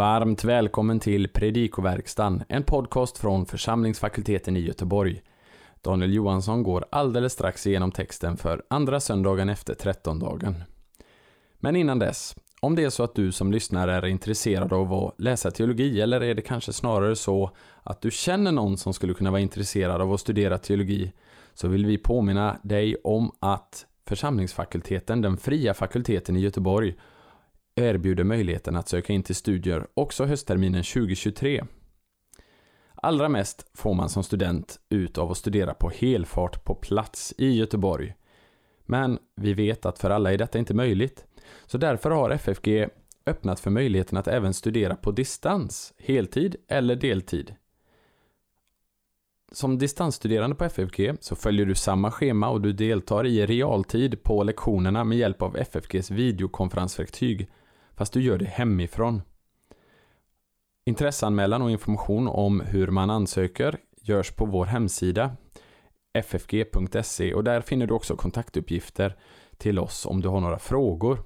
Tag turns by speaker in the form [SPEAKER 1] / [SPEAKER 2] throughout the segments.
[SPEAKER 1] Varmt välkommen till Predikoverkstan, en podcast från församlingsfakulteten i Göteborg. Daniel Johansson går alldeles strax igenom texten för andra söndagen efter trettondagen. Men innan dess, om det är så att du som lyssnar är intresserad av att läsa teologi eller är det kanske snarare så att du känner någon som skulle kunna vara intresserad av att studera teologi så vill vi påminna dig om att församlingsfakulteten, den fria fakulteten i Göteborg, erbjuder möjligheten att söka in till studier också höstterminen 2023. Allra mest får man som student ut av att studera på helfart på plats i Göteborg. Men vi vet att för alla är detta inte möjligt. Så därför har FFG öppnat för möjligheten att även studera på distans, heltid eller deltid. Som distansstuderande på FFG så följer du samma schema och du deltar i realtid på lektionerna med hjälp av FFGs videokonferensverktyg, fast du gör det hemifrån. Intresseanmälan och information om hur man ansöker görs på vår hemsida ffg.se och där finner du också kontaktuppgifter till oss om du har några frågor.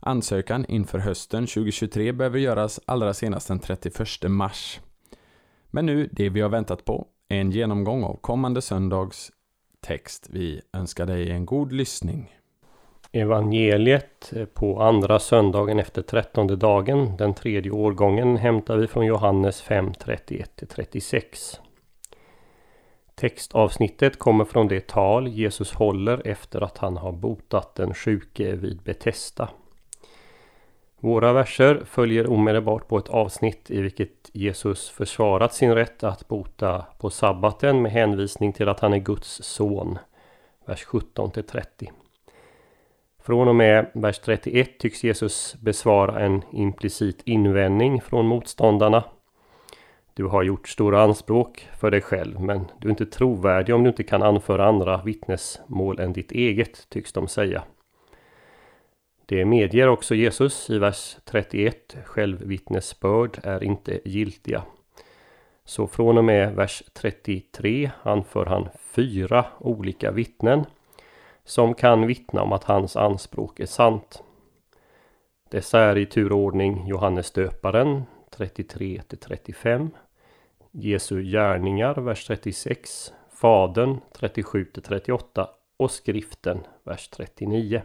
[SPEAKER 1] Ansökan inför hösten 2023 behöver göras allra senast den 31 mars. Men nu, det vi har väntat på, är en genomgång av kommande söndags text. Vi önskar dig en god lyssning.
[SPEAKER 2] Evangeliet eh, på andra söndagen efter trettonde dagen, den tredje årgången, hämtar vi från Johannes 5, 31-36. Textavsnittet kommer från det tal Jesus håller efter att han har botat den sjuke vid Betesda. Våra verser följer omedelbart på ett avsnitt i vilket Jesus försvarat sin rätt att bota på sabbaten med hänvisning till att han är Guds son. Vers 17 30. Från och med vers 31 tycks Jesus besvara en implicit invändning från motståndarna. Du har gjort stora anspråk för dig själv men du är inte trovärdig om du inte kan anföra andra vittnesmål än ditt eget, tycks de säga. Det medger också Jesus i vers 31. Självvittnesbörd är inte giltiga. Så från och med vers 33 anför han fyra olika vittnen som kan vittna om att hans anspråk är sant. Dessa är i turordning Johannes döparen 33 35 Jesu gärningar vers 36 Fadern 37 38 och skriften vers 39.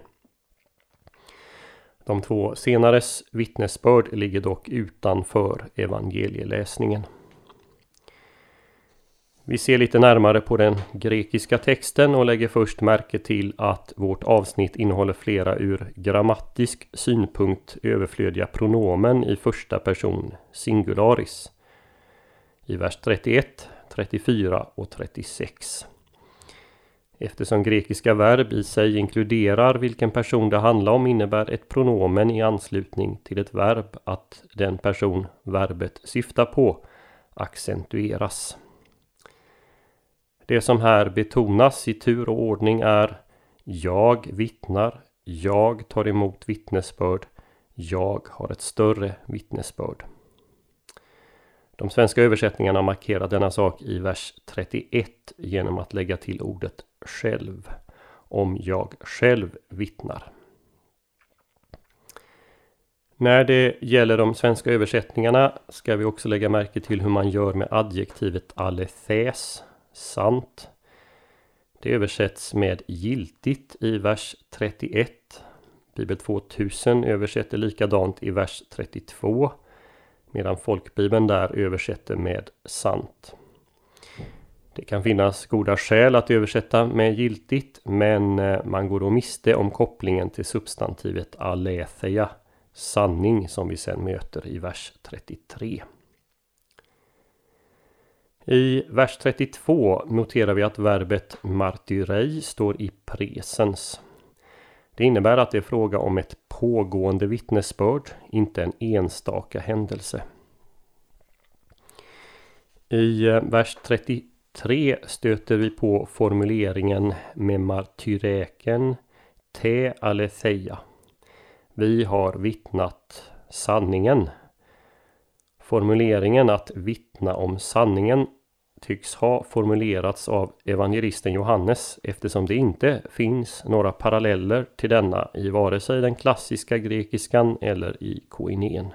[SPEAKER 2] De två senares vittnesbörd ligger dock utanför evangelieläsningen. Vi ser lite närmare på den grekiska texten och lägger först märke till att vårt avsnitt innehåller flera ur grammatisk synpunkt överflödiga pronomen i första person singularis. I vers 31, 34 och 36. Eftersom grekiska verb i sig inkluderar vilken person det handlar om innebär ett pronomen i anslutning till ett verb att den person verbet syftar på accentueras. Det som här betonas i tur och ordning är Jag vittnar, jag tar emot vittnesbörd, jag har ett större vittnesbörd. De svenska översättningarna markerar denna sak i vers 31 genom att lägga till ordet själv. Om jag själv vittnar. När det gäller de svenska översättningarna ska vi också lägga märke till hur man gör med adjektivet alethes, sant. Det översätts med giltigt i vers 31. Bibel 2000 översätter likadant i vers 32 medan folkbibeln där översätter med sant. Det kan finnas goda skäl att översätta med giltigt men eh, man går då miste om kopplingen till substantivet aletheia, sanning som vi sen möter i vers 33. I vers 32 noterar vi att verbet martyrei står i presens. Det innebär att det är fråga om ett pågående vittnesbörd, inte en enstaka händelse. I eh, vers 33 stöter vi på formuleringen med martyreken te aletheia. Vi har vittnat sanningen. Formuleringen att vittna om sanningen tycks ha formulerats av evangelisten Johannes eftersom det inte finns några paralleller till denna i vare sig den klassiska grekiskan eller i koinén.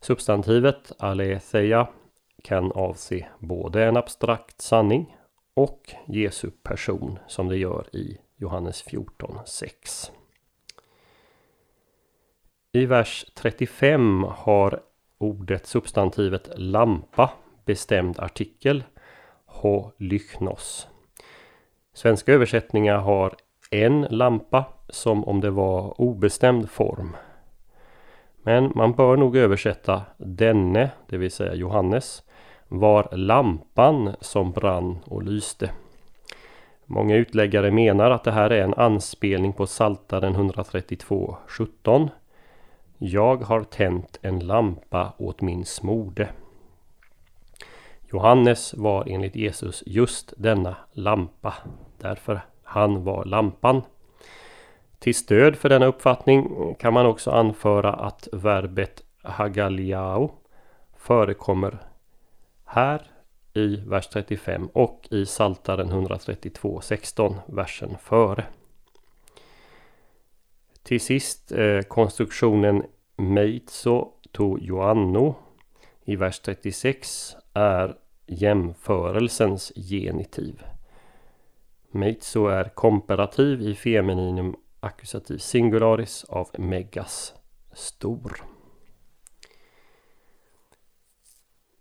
[SPEAKER 2] Substantivet aletheia kan avse både en abstrakt sanning och Jesu person som det gör i Johannes 14.6. I vers 35 har ordet substantivet lampa bestämd artikel ho lychnos. Svenska översättningar har en lampa som om det var obestämd form. Men man bör nog översätta denne, det vill säga Johannes, var lampan som brann och lyste. Många utläggare menar att det här är en anspelning på Saltaren 132.17. Jag har tänt en lampa åt min smorde. Johannes var enligt Jesus just denna lampa. Därför han var lampan. Till stöd för denna uppfattning kan man också anföra att verbet hagaliao förekommer här i vers 35 och i Saltaren 132.16, versen före. Till sist eh, konstruktionen meitso to joanno i vers 36 är jämförelsens genitiv. Meitso är komparativ i femininum accusativ singularis av megas, stor.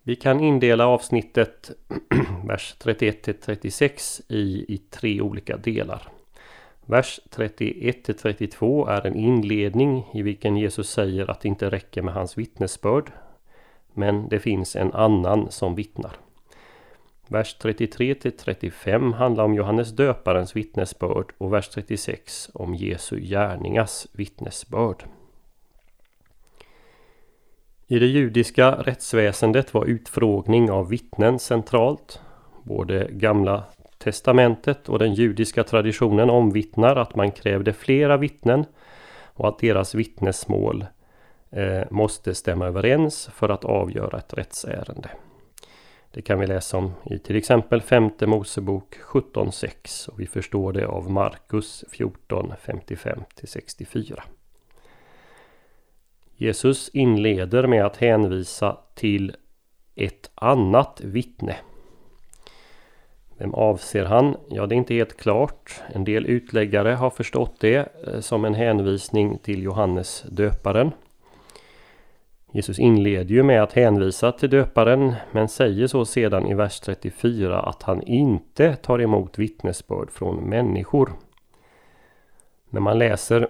[SPEAKER 2] Vi kan indela avsnittet vers 31 till 36 i, i tre olika delar. Vers 31 till 32 är en inledning i vilken Jesus säger att det inte räcker med hans vittnesbörd. Men det finns en annan som vittnar. Vers 33 till 35 handlar om Johannes döparens vittnesbörd och vers 36 om Jesu gärningars vittnesbörd. I det judiska rättsväsendet var utfrågning av vittnen centralt. Både Gamla testamentet och den judiska traditionen omvittnar att man krävde flera vittnen och att deras vittnesmål Eh, måste stämma överens för att avgöra ett rättsärende. Det kan vi läsa om i till exempel femte Mosebok 17.6 och vi förstår det av Markus 14.55 64. Jesus inleder med att hänvisa till ett annat vittne. Vem avser han? Ja, det är inte helt klart. En del utläggare har förstått det eh, som en hänvisning till Johannes döparen. Jesus inleder ju med att hänvisa till döparen men säger så sedan i vers 34 att han inte tar emot vittnesbörd från människor. När man läser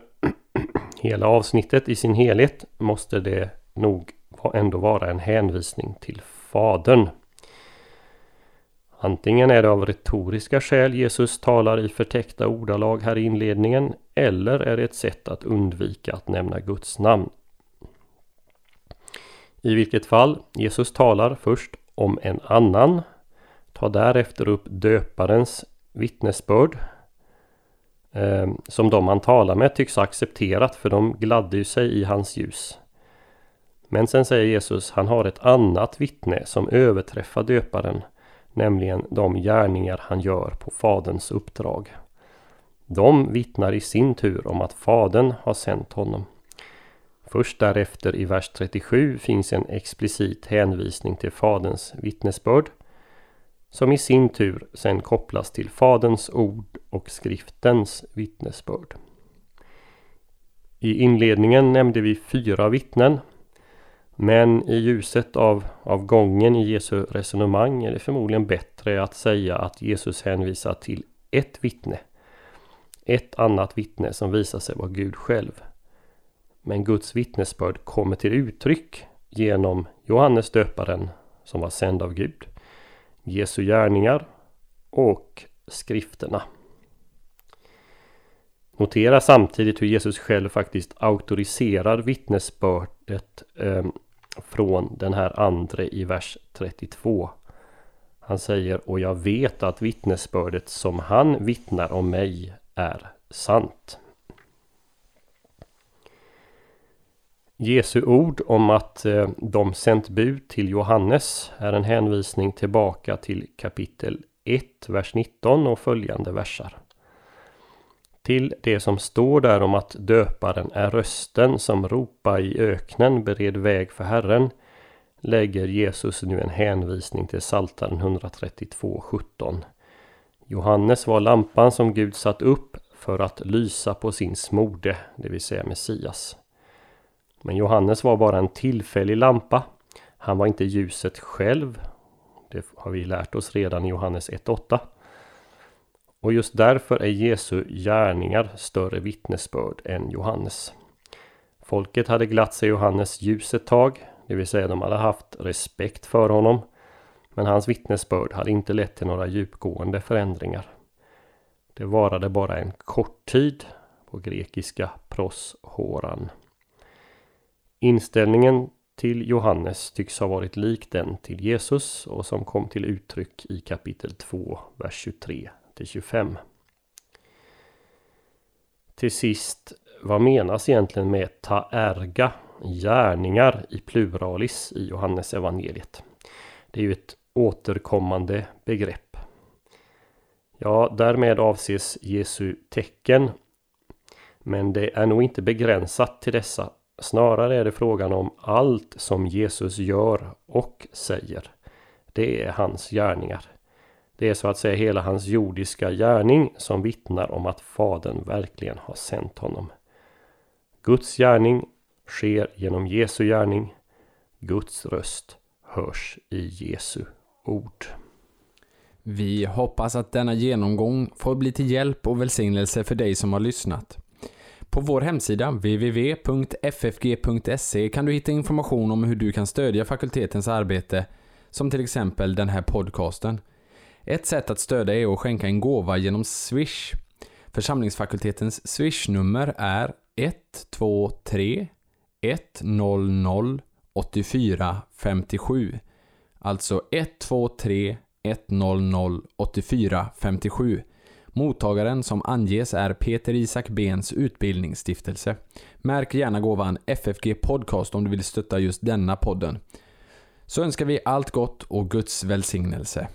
[SPEAKER 2] hela avsnittet i sin helhet måste det nog ändå vara en hänvisning till Fadern. Antingen är det av retoriska skäl Jesus talar i förtäckta ordalag här i inledningen eller är det ett sätt att undvika att nämna Guds namn. I vilket fall, Jesus talar först om en annan, tar därefter upp döparens vittnesbörd eh, som de han talar med tycks ha accepterat för de gladde ju sig i hans ljus. Men sen säger Jesus, han har ett annat vittne som överträffar döparen, nämligen de gärningar han gör på Faderns uppdrag. De vittnar i sin tur om att Fadern har sänt honom. Först därefter i vers 37 finns en explicit hänvisning till Faderns vittnesbörd som i sin tur sen kopplas till Faderns ord och skriftens vittnesbörd. I inledningen nämnde vi fyra vittnen men i ljuset av, av gången i Jesu resonemang är det förmodligen bättre att säga att Jesus hänvisar till ett vittne. Ett annat vittne som visar sig vara Gud själv. Men Guds vittnesbörd kommer till uttryck genom Johannes döparen som var sänd av Gud, Jesu gärningar och skrifterna. Notera samtidigt hur Jesus själv faktiskt auktoriserar vittnesbördet eh, från den här andre i vers 32. Han säger och jag vet att vittnesbördet som han vittnar om mig är sant. Jesu ord om att eh, de sänt bud till Johannes är en hänvisning tillbaka till kapitel 1, vers 19 och följande versar. Till det som står där om att döparen är rösten som ropar i öknen bered väg för Herren lägger Jesus nu en hänvisning till Psaltaren 132.17. Johannes var lampan som Gud satt upp för att lysa på sin smorde, det vill säga Messias. Men Johannes var bara en tillfällig lampa. Han var inte ljuset själv. Det har vi lärt oss redan i Johannes 1.8. Och just därför är Jesu gärningar större vittnesbörd än Johannes. Folket hade glatt sig Johannes ljus ett tag, det vill säga de hade haft respekt för honom. Men hans vittnesbörd hade inte lett till några djupgående förändringar. Det varade bara en kort tid, på grekiska pros horan. Inställningen till Johannes tycks ha varit lik den till Jesus och som kom till uttryck i kapitel 2, vers 23 till 25. Till sist, vad menas egentligen med ta erga, gärningar i pluralis i Johannes evangeliet? Det är ju ett återkommande begrepp. Ja, därmed avses Jesu tecken. Men det är nog inte begränsat till dessa. Snarare är det frågan om allt som Jesus gör och säger. Det är hans gärningar. Det är så att säga hela hans jordiska gärning som vittnar om att Fadern verkligen har sänt honom. Guds gärning sker genom Jesu gärning. Guds röst hörs i Jesu ord.
[SPEAKER 1] Vi hoppas att denna genomgång får bli till hjälp och välsignelse för dig som har lyssnat. På vår hemsida www.ffg.se kan du hitta information om hur du kan stödja fakultetens arbete, som till exempel den här podcasten. Ett sätt att stödja är att skänka en gåva genom Swish. Församlingsfakultetens Swish-nummer är 123 100 84 57. Alltså 123 100 84 57. Mottagaren som anges är Peter Isak Bens utbildningsstiftelse. Märk gärna gåvan FFG Podcast om du vill stötta just denna podden. Så önskar vi allt gott och Guds välsignelse.